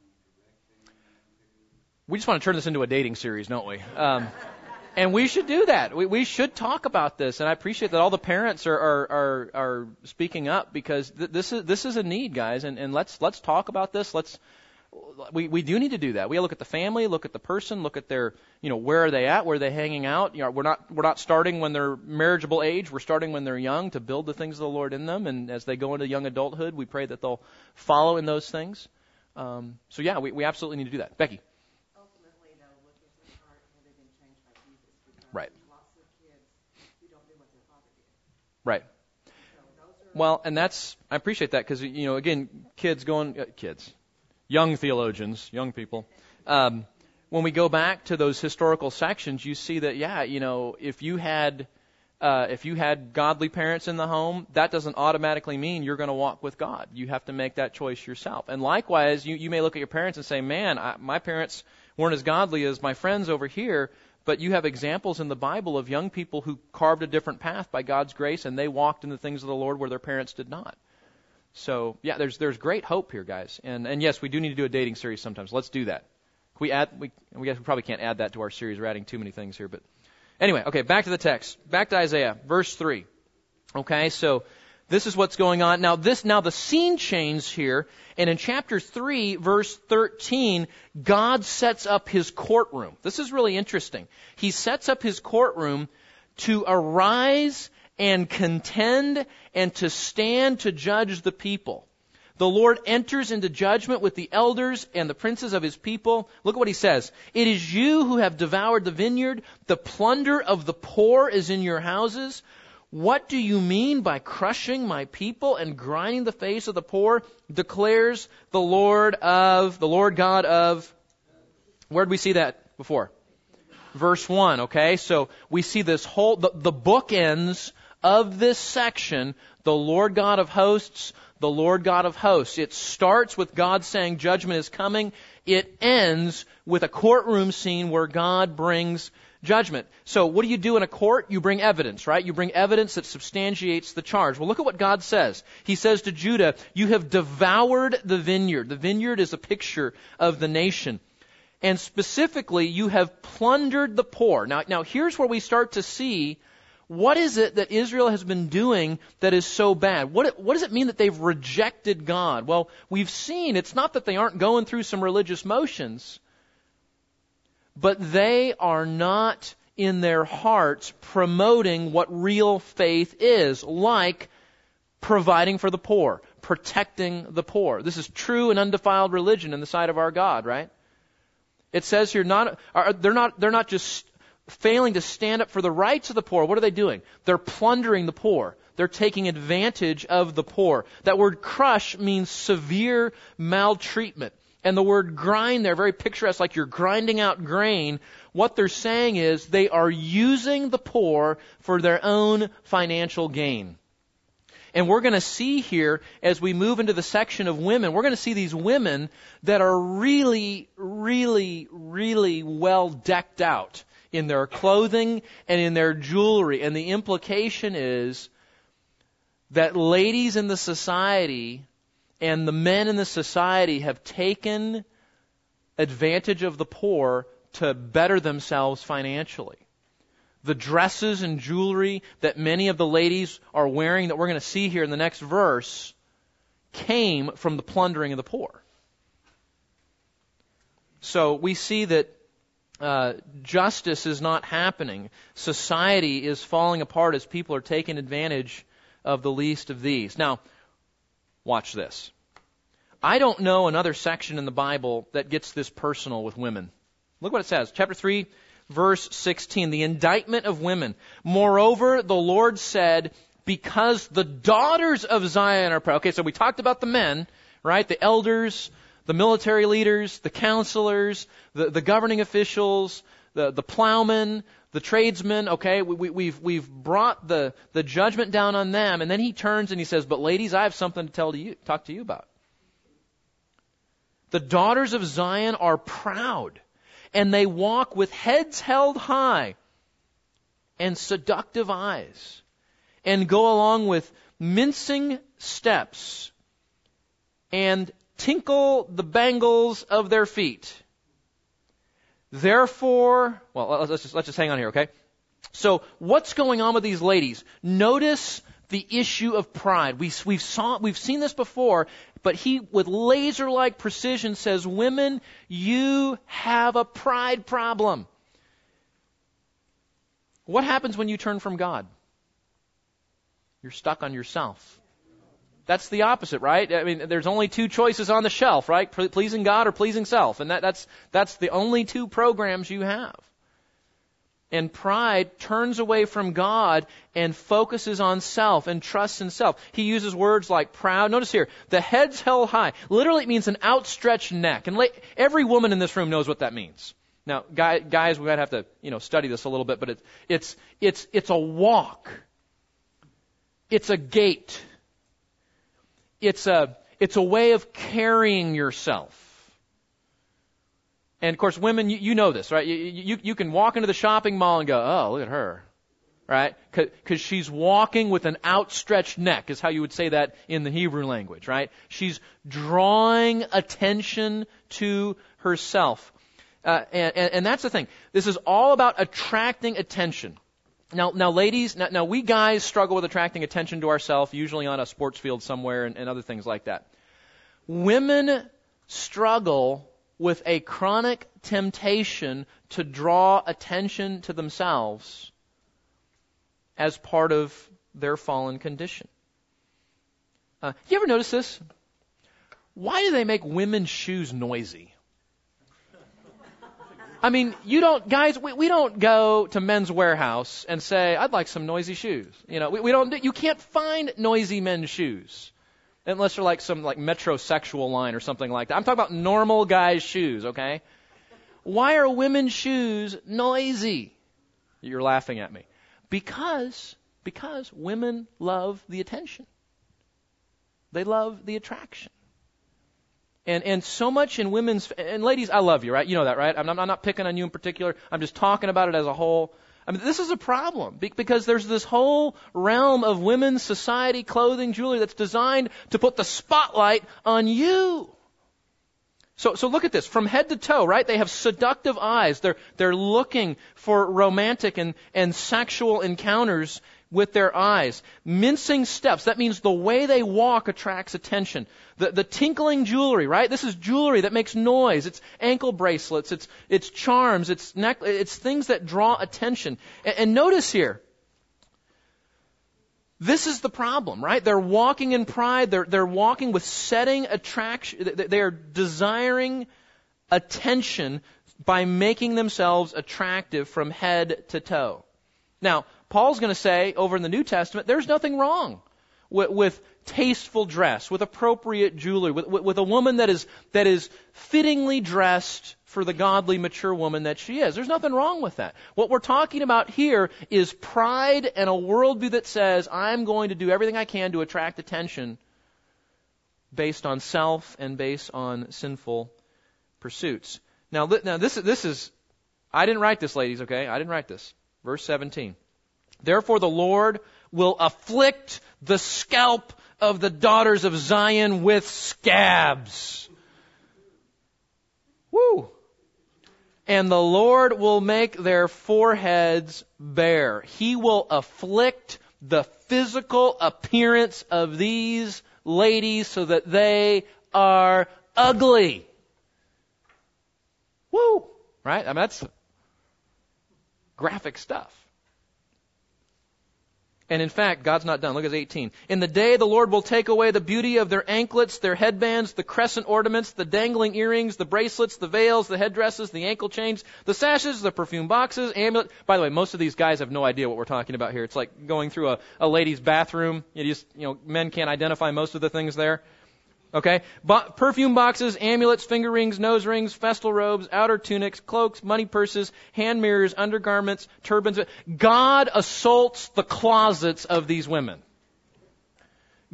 come directing them to? We just want to turn this into a dating series, don't we? Um, and we should do that. We, we should talk about this, and I appreciate that all the parents are are are, are speaking up because th- this is this is a need, guys. And, and let's let's talk about this. Let's we we do need to do that. We look at the family, look at the person, look at their you know where are they at, where are they hanging out. You know, we're not we're not starting when they're marriageable age. We're starting when they're young to build the things of the Lord in them, and as they go into young adulthood, we pray that they'll follow in those things. Um, so yeah, we we absolutely need to do that. Becky. Ultimately, though, look at their heart, have they been changed by Jesus? Because Right. Lots of kids who don't do what their father Right. Are. Well, and that's I appreciate that because you know again, kids going uh, kids, young theologians, young people. Um, when we go back to those historical sections, you see that yeah, you know, if you had uh, if you had godly parents in the home, that doesn't automatically mean you're going to walk with God. You have to make that choice yourself. And likewise, you, you may look at your parents and say, man, I, my parents weren't as godly as my friends over here, but you have examples in the Bible of young people who carved a different path by God's grace and they walked in the things of the Lord where their parents did not. So yeah, there's there's great hope here, guys. And and yes, we do need to do a dating series sometimes. Let's do that. Can we add we we guess we probably can't add that to our series. We're adding too many things here, but anyway, okay, back to the text. Back to Isaiah, verse three. Okay, so this is what's going on. Now this now the scene changes here, and in chapter 3, verse 13, God sets up his courtroom. This is really interesting. He sets up his courtroom to arise and contend and to stand to judge the people. The Lord enters into judgment with the elders and the princes of his people. Look at what he says. It is you who have devoured the vineyard. The plunder of the poor is in your houses. What do you mean by crushing my people and grinding the face of the poor? Declares the Lord of, the Lord God of, where did we see that before? Verse 1, okay? So we see this whole, the, the bookends of this section, the Lord God of hosts, the Lord God of hosts. It starts with God saying judgment is coming. It ends with a courtroom scene where God brings judgment. So what do you do in a court? You bring evidence, right? You bring evidence that substantiates the charge. Well, look at what God says. He says to Judah, you have devoured the vineyard. The vineyard is a picture of the nation. And specifically, you have plundered the poor. Now, now here's where we start to see what is it that Israel has been doing that is so bad? What, what does it mean that they've rejected God? Well, we've seen it's not that they aren't going through some religious motions, but they are not in their hearts promoting what real faith is, like providing for the poor, protecting the poor. This is true and undefiled religion in the sight of our God, right? It says here, not, they're not, they're not just failing to stand up for the rights of the poor. What are they doing? They're plundering the poor. They're taking advantage of the poor. That word crush means severe maltreatment. And the word grind there, very picturesque, like you're grinding out grain. What they're saying is they are using the poor for their own financial gain. And we're going to see here, as we move into the section of women, we're going to see these women that are really, really, really well decked out in their clothing and in their jewelry. And the implication is that ladies in the society and the men in the society have taken advantage of the poor to better themselves financially. The dresses and jewelry that many of the ladies are wearing that we're going to see here in the next verse came from the plundering of the poor. So we see that uh, justice is not happening. Society is falling apart as people are taking advantage of the least of these. Now, watch this. I don't know another section in the Bible that gets this personal with women. Look what it says. Chapter 3, verse 16. The indictment of women. Moreover, the Lord said, because the daughters of Zion are proud. Okay, so we talked about the men, right? The elders, the military leaders, the counselors, the, the governing officials, the, the plowmen, the tradesman, okay, we, we, we've, we've brought the, the judgment down on them, and then he turns and he says, but ladies, I have something to tell to you, talk to you about. The daughters of Zion are proud, and they walk with heads held high and seductive eyes, and go along with mincing steps and tinkle the bangles of their feet. Therefore, well, let's just, let's just hang on here, okay? So, what's going on with these ladies? Notice the issue of pride. We, we've, saw, we've seen this before, but he, with laser like precision, says, Women, you have a pride problem. What happens when you turn from God? You're stuck on yourself. That's the opposite, right? I mean, there's only two choices on the shelf, right? Pleasing God or pleasing self. And that, that's, that's the only two programs you have. And pride turns away from God and focuses on self and trusts in self. He uses words like proud. Notice here, the head's held high. Literally it means an outstretched neck. And every woman in this room knows what that means. Now, guys, we might have to, you know, study this a little bit, but it's, it's, it's, it's a walk. It's a gait it's a, it's a way of carrying yourself. And of course, women, you, you know this, right? You, you, you can walk into the shopping mall and go, oh, look at her. Right? Because she's walking with an outstretched neck, is how you would say that in the Hebrew language, right? She's drawing attention to herself. Uh, and, and, and that's the thing. This is all about attracting attention. Now, now, ladies, now, now, we guys struggle with attracting attention to ourselves, usually on a sports field somewhere and, and other things like that. Women struggle with a chronic temptation to draw attention to themselves as part of their fallen condition. Uh, you ever notice this? Why do they make women's shoes noisy? I mean, you don't, guys, we, we don't go to Men's Wearhouse and say, I'd like some noisy shoes. You know, we, we don't, you can't find noisy men's shoes. Unless they're like some like metrosexual line or something like that. I'm talking about normal guys' shoes, okay? Why are women's shoes noisy? You're laughing at me. Because, because women love the attention. They love the attraction. And, and so much in women's, and ladies, I love you, right? You know that, right? I'm I'm not picking on you in particular. I'm just talking about it as a whole. I mean, this is a problem because there's this whole realm of women's society, clothing, jewelry that's designed to put the spotlight on you. So, so look at this. From head to toe, right? They have seductive eyes. They're, they're looking for romantic and, and sexual encounters with their eyes. Mincing steps. That means the way they walk attracts attention. The, the tinkling jewelry, right? This is jewelry that makes noise. It's ankle bracelets. It's, it's charms. It's neck, it's things that draw attention. And, and notice here, this is the problem, right? They're walking in pride. They're, they're walking with setting attraction. They are desiring attention by making themselves attractive from head to toe. Now, Paul's going to say over in the New Testament, there's nothing wrong with, with tasteful dress, with appropriate jewelry, with, with, with a woman that is, that is fittingly dressed for the godly, mature woman that she is. There's nothing wrong with that. What we're talking about here is pride and a worldview that says, I'm going to do everything I can to attract attention based on self and based on sinful pursuits. Now, now this, this is, I didn't write this, ladies, okay? I didn't write this. Verse 17. Therefore the Lord will afflict the scalp of the daughters of Zion with scabs. Woo! and the Lord will make their foreheads bare. He will afflict the physical appearance of these ladies so that they are ugly. Woo! Right? I mean, that's graphic stuff. And in fact, God's not done. Look at 18. In the day the Lord will take away the beauty of their anklets, their headbands, the crescent ornaments, the dangling earrings, the bracelets, the veils, the headdresses, the ankle chains, the sashes, the perfume boxes, amulet. By the way, most of these guys have no idea what we're talking about here. It's like going through a, a lady's bathroom. You just, you know, men can't identify most of the things there. Okay? Bo- perfume boxes, amulets, finger rings, nose rings, festal robes, outer tunics, cloaks, money purses, hand mirrors, undergarments, turbans. God assaults the closets of these women.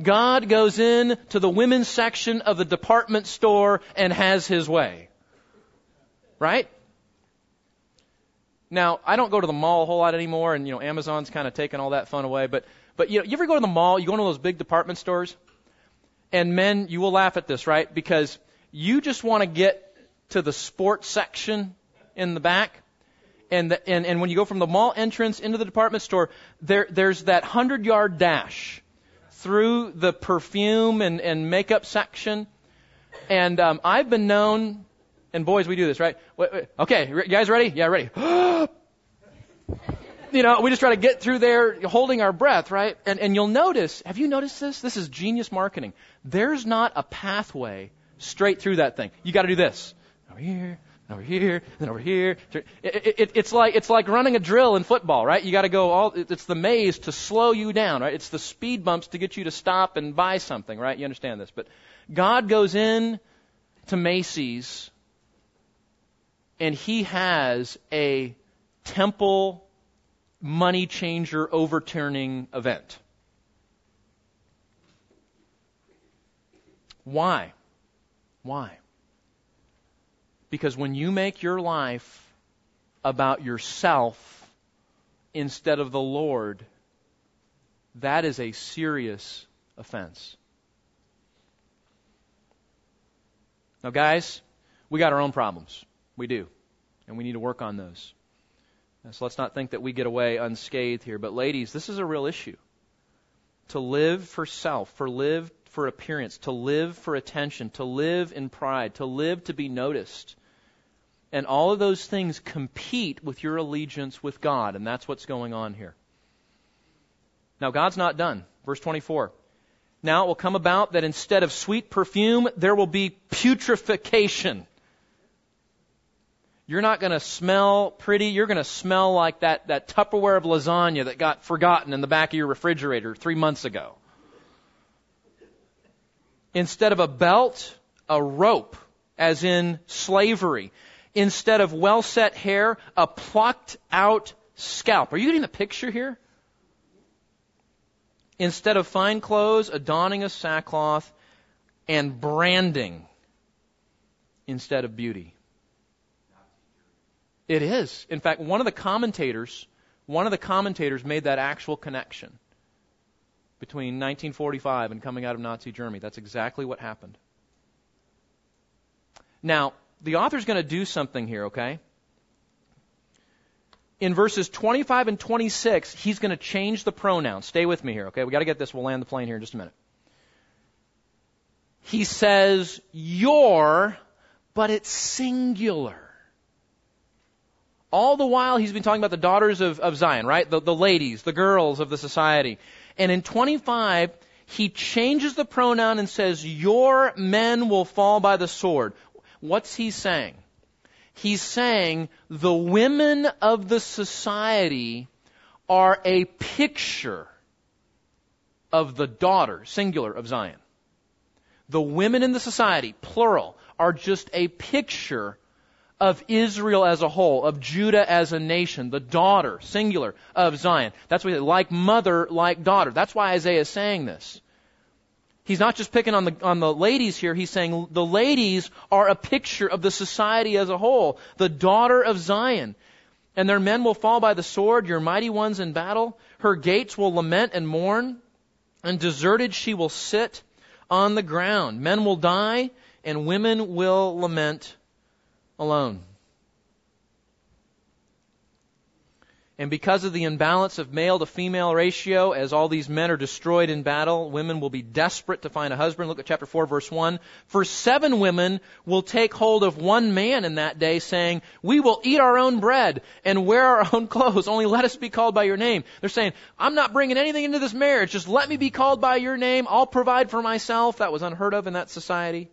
God goes in to the women's section of the department store and has his way. Right? Now, I don't go to the mall a whole lot anymore, and you know, Amazon's kind of taken all that fun away. But, but you know, you ever go to the mall? You go into those big department stores, and men, you will laugh at this, right? Because you just want to get to the sports section in the back. And, the, and, and when you go from the mall entrance into the department store, there, there's that hundred yard dash through the perfume and, and makeup section. And um, I've been known, and boys, we do this, right? Okay, you guys ready? Yeah, ready. you know, we just try to get through there holding our breath, right? And, and you'll notice, have you noticed this? This is genius marketing. There's not a pathway straight through that thing. You gotta do this. Over here, over here, then over here. It, it, it's like, it's like running a drill in football, right? You gotta go all, it's the maze to slow you down, right? It's the speed bumps to get you to stop and buy something, right? You understand this. But God goes in to Macy's and he has a temple money changer overturning event. Why? Why? Because when you make your life about yourself instead of the Lord, that is a serious offense. Now, guys, we got our own problems. We do. And we need to work on those. So let's not think that we get away unscathed here. But ladies, this is a real issue. To live for self, for live for appearance, to live for attention, to live in pride, to live to be noticed. And all of those things compete with your allegiance with God, and that's what's going on here. Now, God's not done. Verse 24. Now it will come about that instead of sweet perfume, there will be putrefaction. You're not going to smell pretty. You're going to smell like that, that Tupperware of lasagna that got forgotten in the back of your refrigerator three months ago. Instead of a belt, a rope, as in slavery. Instead of well set hair, a plucked out scalp. Are you getting the picture here? Instead of fine clothes, a donning of sackcloth, and branding instead of beauty. It is. In fact, one of the commentators, one of the commentators made that actual connection between 1945 and coming out of Nazi Germany. That's exactly what happened. Now, the author's going to do something here, okay? In verses 25 and 26, he's going to change the pronoun. Stay with me here, okay? We got to get this. We'll land the plane here in just a minute. He says your, but it's singular. All the while he's been talking about the daughters of, of Zion, right? The, the ladies, the girls of the society. And in 25, he changes the pronoun and says, Your men will fall by the sword. What's he saying? He's saying the women of the society are a picture of the daughter, singular, of Zion. The women in the society, plural, are just a picture of Israel as a whole, of Judah as a nation, the daughter, singular, of Zion. That's what like mother, like daughter. That's why Isaiah is saying this. He's not just picking on the, on the ladies here, he's saying the ladies are a picture of the society as a whole, the daughter of Zion. And their men will fall by the sword, your mighty ones in battle. Her gates will lament and mourn, and deserted she will sit on the ground. Men will die, and women will lament alone. And because of the imbalance of male to female ratio, as all these men are destroyed in battle, women will be desperate to find a husband. Look at chapter 4, verse 1. For seven women will take hold of one man in that day, saying, We will eat our own bread and wear our own clothes. Only let us be called by your name. They're saying, I'm not bringing anything into this marriage. Just let me be called by your name. I'll provide for myself. That was unheard of in that society.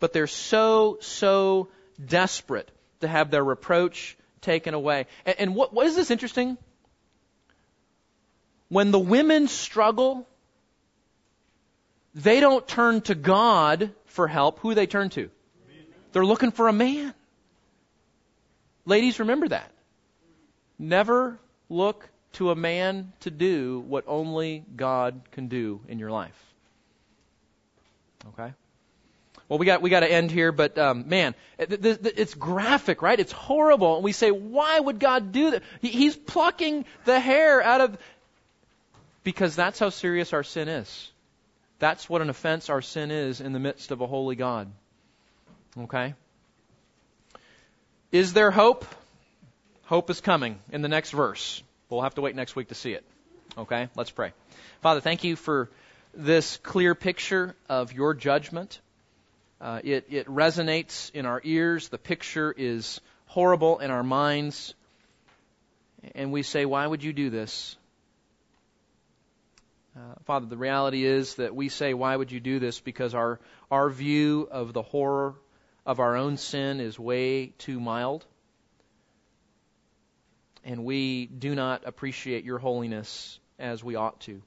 But they're so, so desperate to have their reproach taken away. And, and what, what is this interesting? When the women struggle, they don't turn to God for help. Who they turn to? They're looking for a man. Ladies, remember that. Never look to a man to do what only God can do in your life. Okay? Well, we got we got to end here, but um, man, it, it's graphic, right? It's horrible, and we say, why would God do that? He's plucking the hair out of because that's how serious our sin is. That's what an offense our sin is in the midst of a holy God. Okay? Is there hope? Hope is coming in the next verse. We'll have to wait next week to see it. Okay? Let's pray. Father, thank you for this clear picture of your judgment. Uh, it, it resonates in our ears. The picture is horrible in our minds. And we say, Why would you do this? Uh, Father, the reality is that we say, Why would you do this? Because our, our view of the horror of our own sin is way too mild. And we do not appreciate your holiness as we ought to.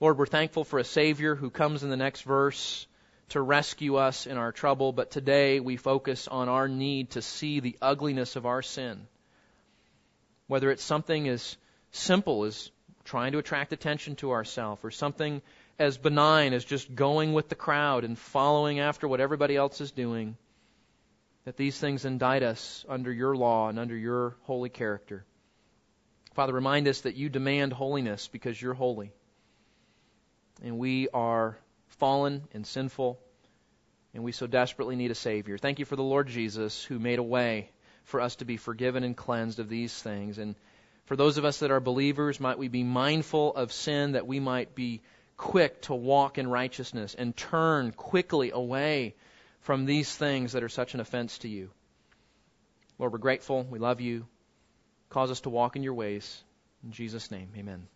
Lord, we're thankful for a Savior who comes in the next verse to rescue us in our trouble, but today we focus on our need to see the ugliness of our sin. Whether it's something as simple as trying to attract attention to ourselves, or something as benign as just going with the crowd and following after what everybody else is doing, that these things indict us under your law and under your holy character. Father, remind us that you demand holiness because you're holy. And we are fallen and sinful, and we so desperately need a Savior. Thank you for the Lord Jesus who made a way for us to be forgiven and cleansed of these things. And for those of us that are believers, might we be mindful of sin, that we might be quick to walk in righteousness and turn quickly away from these things that are such an offense to you. Lord, we're grateful. We love you. Cause us to walk in your ways. In Jesus' name, amen.